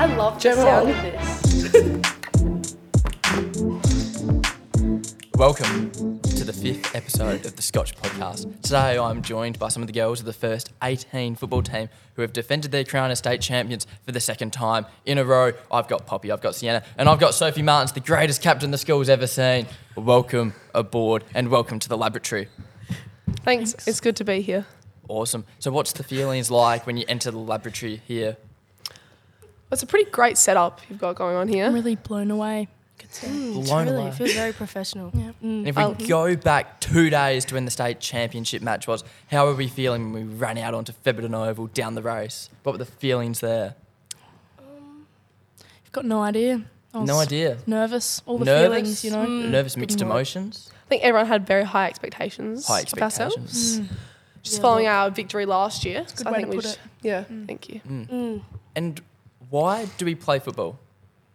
I love the Gemma. sound of this. Welcome to the fifth episode of the Scotch Podcast. Today I'm joined by some of the girls of the first 18 football team who have defended their crown as state champions for the second time in a row. I've got Poppy, I've got Sienna, and I've got Sophie Martens, the greatest captain the school's ever seen. Welcome aboard and welcome to the laboratory. Thanks. It's good to be here. Awesome. So, what's the feelings like when you enter the laboratory here? It's a pretty great setup you've got going on here. I'm really blown away. Could say. Blown really, away. it feels very professional. Yeah. Mm. And if we Oh. go back two days to when the state championship match was, how were we feeling when we ran out onto Featherton Oval down the race? What were the feelings there? Um, you've got no idea. I was No idea. Nervous. All the Nervous? feelings, you know. Mm. Nervous mixed emotions. I think everyone had very high expectations, High of ourselves. expectations. Mm. Just Yeah, following our victory last year. It's a good I way think to we put just- it. Yeah, Mm. thank you. Mm. And why do we play football?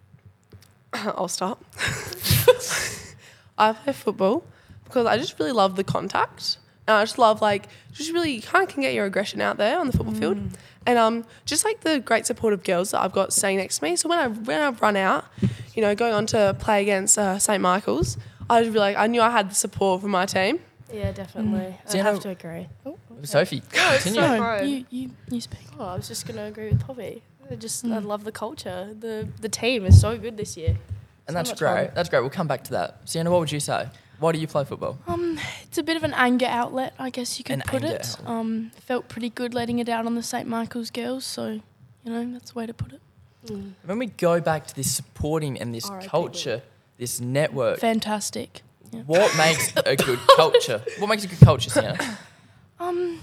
I'll start. I play football because I just really love the contact. And I just love like just really kind of can get your aggression out there on the football field. And um just like the great support of girls that I've got staying next to me. So when I when I run out, you know, going on to play against uh, St Michael's, I was really like I knew I had the support from my team. Yeah, definitely. So I you have to agree. Oh, Sophie, continue. so- you, you, you speak. oh, I was just gonna agree with Poppy. I just I Mm. love the culture. The the team is so good this year. and so that's great. fun. That's great. We'll come back to that. Sienna, what would you say? Why do you play football? Um, it's a bit of an anger outlet, I guess you could An put it. outlet. Um, felt pretty good letting it out on the St Michael's girls, so you know that's the way to put it. Mm. When we go back to this supporting and this R.I.P. culture, this network, Fantastic. Yeah. what makes a good culture? What makes a good culture, Sienna? Um,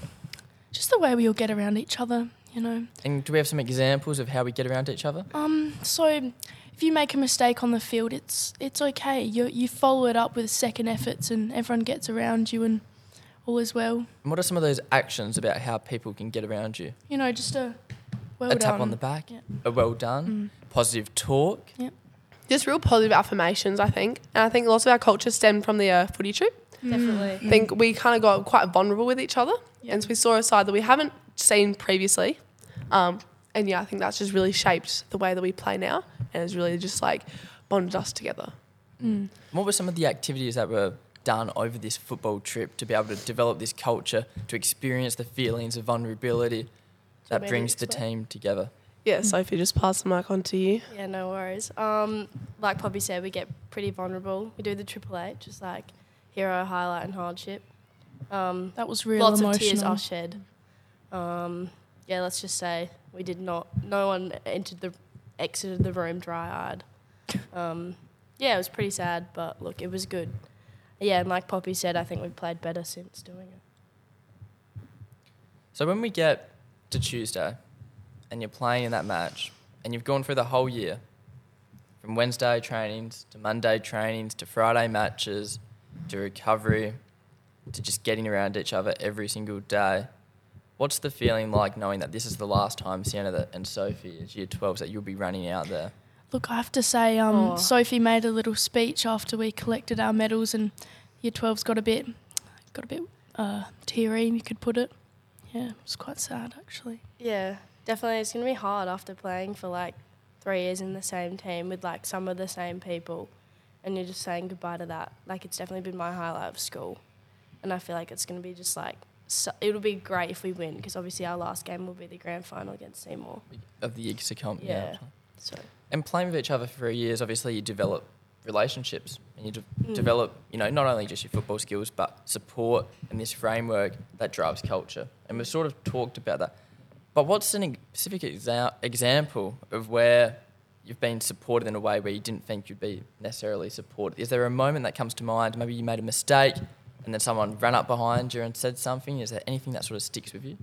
just the way we all get around each other, you know. And do we have some examples of how we get around each other? Um, so if you make a mistake on the field, it's it's okay. You you follow it up with second efforts, and everyone gets around you, and all is well. And what are some of those actions about how people can get around you? You know, just a well a done. tap on the back, Yeah. a well done, positive talk. Just real positive affirmations, I think. And I think lots of our culture stemmed from the uh, footy troop. Definitely. I think we kind of got quite vulnerable with each other. Yeah. And so we saw a side that we haven't seen previously. Um, and yeah, I think that's just really shaped the way that we play now and has really just like bonded us together. Mm. What were some of the activities that were done over this football trip to be able to develop this culture, to experience the feelings of vulnerability that maybe brings the team together? Yeah, Sophie, just pass the mic on to you. Yeah, no worries. Um, like Poppy said, we get pretty vulnerable. We do the Triple H, just like hero, highlight, and hardship. Um, That was real lots emotional. of tears are shed. Um, yeah, let's just say we did not. No one entered the exited the room dry-eyed. Um, yeah, it was pretty sad, but look, it was good. Yeah, and like Poppy said, I think we've played better since doing it. So when we get to Tuesday and you're playing in that match and you've gone through the whole year from Wednesday trainings to Monday trainings to Friday matches to recovery to just getting around each other every single day. What's the feeling like knowing that this is the last time Sienna that- and Sophie as year 12s that you'll be running out there? Look, I have to say, um, Aw. Sophie made a little speech after we collected our medals, and Year 12's got a bit, got a bit uh, teary. You could put it. Yeah, it was quite sad actually. Yeah, definitely. It's going to be hard after playing for like three years in the same team with like some of the same people. And you're just saying goodbye to that. Like, it's definitely been my highlight of school. And I feel like it's going to be just like, so, it'll be great if we win because obviously our last game will be the grand final against Seymour. Of the IGSA comp, Yeah. So, And playing with each other for three years, obviously you develop relationships and you de- Mm. develop, you know, not only just your football skills, but support and this framework that drives culture. And we've sort of talked about that. But what's an specific exa- example of where you've been supported in a way where you didn't think you'd be necessarily supported? Is there a moment that comes to mind? Maybe you made a mistake and then someone ran up behind you and said something. Is there anything that sort of sticks with you?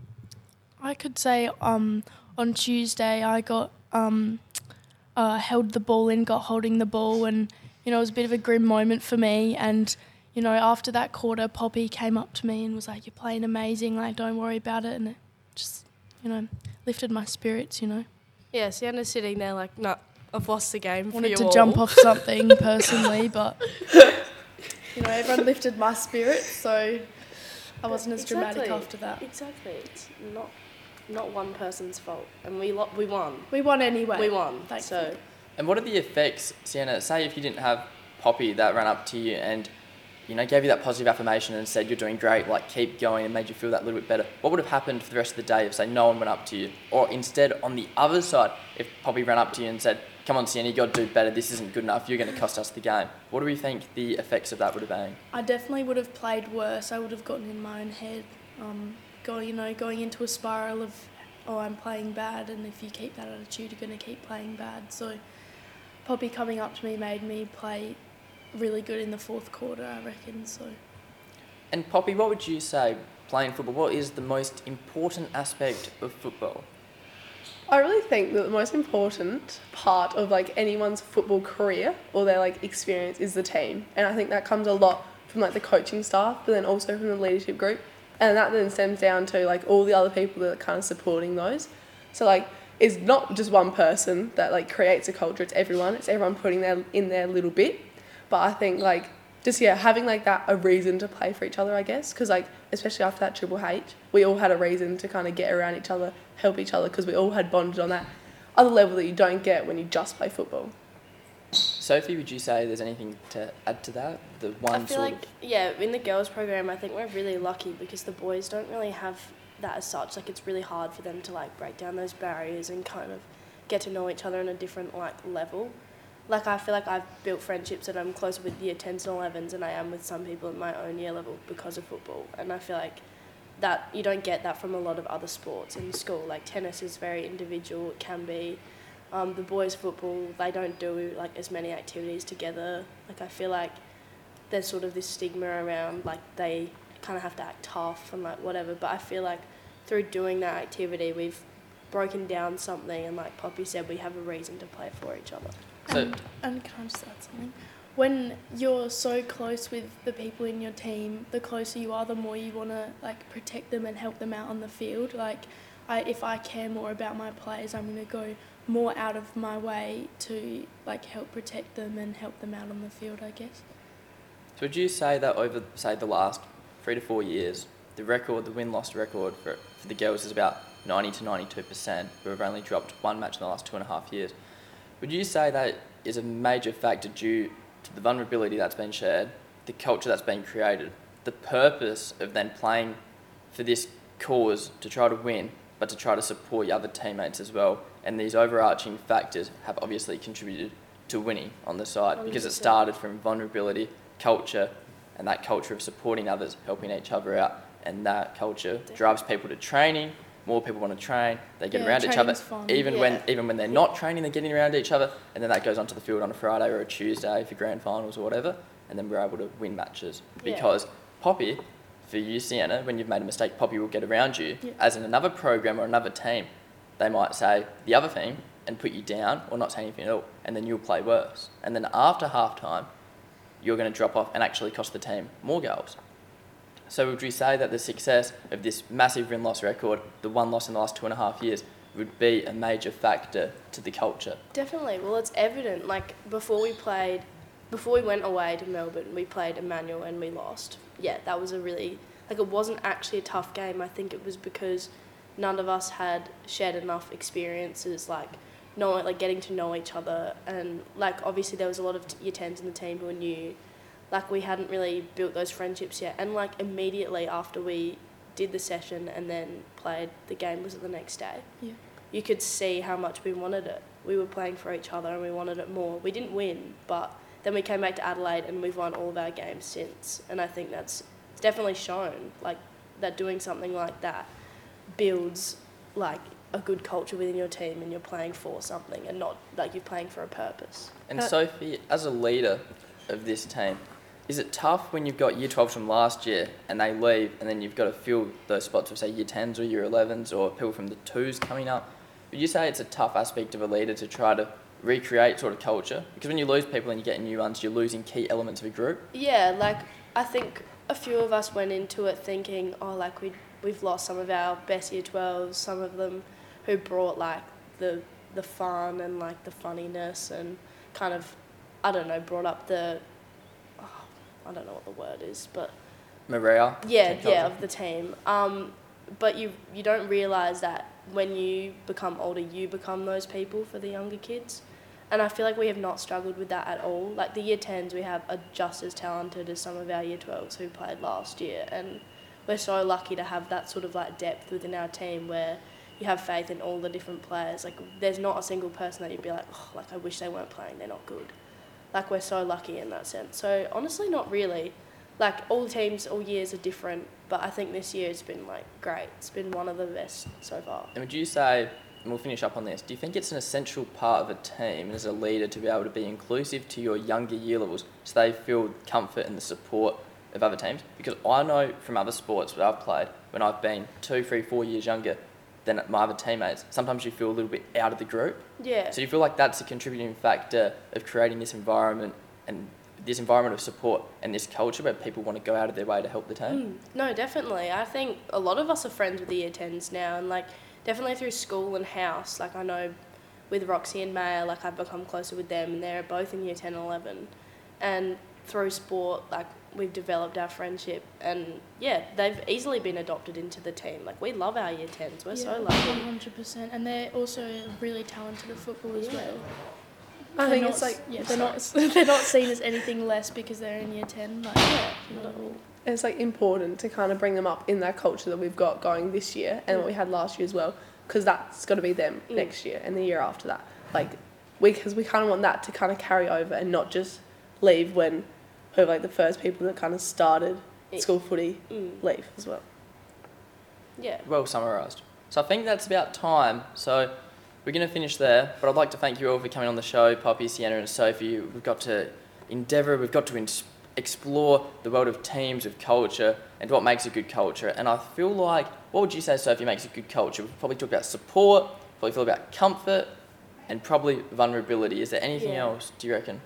I could say um, on Tuesday I got um, uh, held the ball in, got holding the ball, and you know it was a bit of a grim moment for me. And you know after that quarter, Poppy came up to me and was like, "You're playing amazing. Like don't worry about it." And it just you know lifted my spirits. You know yeah, Sienna's sitting there like, no, I've lost the game. for wanted you to all." jump off something personally, but you know everyone lifted my spirits, so I wasn't as dramatic after that. Exactly. It's not not one person's fault, and we lo- we won. We won anyway. We won. Thankfully. So And what are the effects, Sienna? Say if you didn't have Poppy that ran up to you and you know gave you that positive affirmation and said you're doing great, like keep going, and made you feel that little bit better. What would have happened for the rest of the day if say no one went up to you, or instead on the other side, if Poppy ran up to you and said, "Come on, Sienna, you got to do better. This isn't good enough. You're going to cost us the game." What do we think the effects of that would have been? I definitely would have played worse. I would have gotten in my own head, um, going you know going into a spiral of, oh I'm playing bad, and if you keep that attitude, you're going to keep playing bad. So, Poppy coming up to me made me play really good in the fourth quarter. I reckon so. And Poppy, what would you say playing football? What is the most important aspect of football? I really think that the most important part of like anyone's football career or their like experience is the team, and I think that comes a lot from like the coaching staff, but then also from the leadership group, and that then stems down to like all the other people that are kind of supporting those. So like it's not just one person that like creates a culture; it's everyone. It's everyone putting their in their little bit. But I think like just yeah, having like that a reason to play for each other, I guess, because like especially after that Triple H, we all had a reason to kind of get around each other, help each other, because we all had bonded on that other level that you don't get when you just play football. Sophie, would you say there's anything to add to that? The one I feel sort like yeah, in the girls program, I think we're really lucky because the boys don't really have that as such. Like it's really hard for them to like break down those barriers and kind of get to know each other on a different like level. Like I feel like I've built friendships that I'm closer with year 10s and 11s than I am with some people in my own year level because of football. And I feel like that you don't get that from a lot of other sports in school. Like tennis is very individual. It can be. Um, the boys football they don't do like as many activities together. Like I feel like there's sort of this stigma around like they kind of have to act tough and like whatever. But I feel like through doing that activity, we've broken down something, and like Poppy said, we have a reason to play for each other. So- and, and can I just add something? When you're so close with the people in your team, the closer you are, the more you want to like protect them and help them out on the field. Like, I, if I care more about my players, I'm going to go more out of my way to like help protect them and help them out on the field. I guess. So would you say that over, say, the last three to four years, the record, the win-loss record for, for the girls is about 90 to 92%, but we've only dropped one match in the last two and a half years. Would you say that is a major factor due to the vulnerability that's been shared, the culture that's been created, the purpose of then playing for this cause to try to win, but to try to support your other teammates as well, and these overarching factors have obviously contributed to winning on the side oh, because it started from vulnerability, culture, and that culture of supporting others, helping each other out, and that culture drives people to training. More people want to train. They get Yeah, around each other, fun. even when even when they're not training, they're getting around each other, and then that goes onto the field on a Friday or a Tuesday for grand finals or whatever, and then we're able to win matches Yeah. because Poppy, for you, Sienna, when you've made a mistake, Poppy will get around you. Yeah. As in another program or another team, they might say the other thing and put you down or not say anything at all, and then you'll play worse. And then after half time, you're going to drop off and actually cost the team more goals. So would we say that the success of this massive win-loss record, the one loss in the last two and a half years, would be a major factor to the culture? Definitely. Well, it's evident. Like before we played, before we went away to Melbourne, we played Immanuel and we lost. Yeah, that was a really like it wasn't actually a tough game. I think it was because none of us had shared enough experiences, like knowing, like getting to know each other, and like obviously there was a lot of t- year tens in the team who were new. Like we hadn't really built those friendships yet, and like immediately after we did the session and then played, the game was the next day Yeah. you could see how much we wanted it. We were playing for each other and we wanted it more. We didn't win, but then we came back to Adelaide and we've won all of our games since. And I think that's it's definitely shown like that doing something like that builds like a good culture within your team and you're playing for something and not like you're playing for a purpose. And Uh, Sophie, as a leader of this team, is it tough when you've got year 12s from last year and they leave and then you've got to fill those spots with, say, year 10s or year 11s or people from the twos coming up? Would you say it's a tough aspect of a leader to try to recreate sort of culture? Because when you lose people and you get new ones, you're losing key elements of a group. Yeah, like I think a few of us went into it thinking, oh, like we we've lost some of our best year 12s, some of them who brought like the the fun and like the funniness and kind of I don't know brought up the I don't know what the word is, but Maria? yeah, yeah, of the team. Um, but you you don't realize that when you become older, you become those people for the younger kids. And I feel like we have not struggled with that at all. Like the year 10s we have are just as talented as some of our year 12s who played last year. And we're so lucky to have that sort of like depth within our team where you have faith in all the different players. Like there's not a single person that you'd be like, oh, like I wish they weren't playing, they're not good. Like we're so lucky in that sense. So honestly, not really. Like all teams, all years are different, but I think this year it's been like great. It's been one of the best so far. And would you say, and we'll finish up on this, do you think it's an essential part of a team as a leader to be able to be inclusive to your younger year levels so they feel comfort and the support of other teams? Because I know from other sports that I've played, when I've been two, three, four years younger than my other teammates, sometimes you feel a little bit out of the group. Yeah. So you feel like that's a contributing factor of creating this environment and this environment of support and this culture where people want to go out of their way to help the team? Mm, no, definitely. I think a lot of us are friends with the year 10s now, and like definitely through school and house. Like I know with Roxy and Maya, like I've become closer with them, and they're both in year 10 and 11. And through sport, like we've developed our friendship, and yeah, they've easily been adopted into the team. Like we love our year 10s, we're so lucky. One hundred percent, and they're also really talented at football as Yeah. well. I They're think not it's like yeah, they're not they're not seen as anything less because they're in year ten. Like, Yeah, not at all. it's like important to kind of bring them up in that culture that we've got going this year and what we had last year as well because that's got to be them Mm. next year and the year after that like we because we kind of want that to kind of carry over and not just leave when who like the first people that kind of started It- school footy Mm, leave as well yeah. Well summarised. So I think that's about time. So we're going to finish there, but I'd like to thank you all for coming on the show, Poppy, Sienna, and Sophie. We've got to endeavour, we've got to ins- explore the world of teams, of culture, and what makes a good culture. And I feel like, what would you say, Sophie, makes a good culture? We've probably talked about support, probably feel about comfort, and probably vulnerability. Is there anything Yeah. else, do you reckon?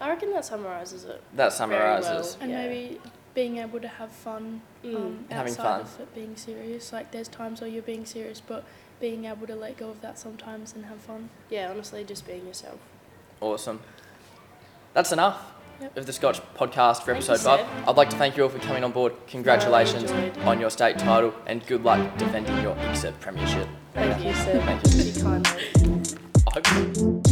I reckon that summarises it. That Very summarises. well. and Yeah. maybe being able to have fun Mm. um, Having outside fun. of it being serious. Like there's times where you're being serious, but being able to let go of that sometimes and have fun. Yeah, honestly, just being yourself. Awesome. That's enough Yep. of the Scotch podcast for Thank episode five. I'd like to thank you all for coming on board. Congratulations enjoyed. on your state title and good luck defending your ICSA premiership. Thank you, Seb. Thank you. You kindly. I hope.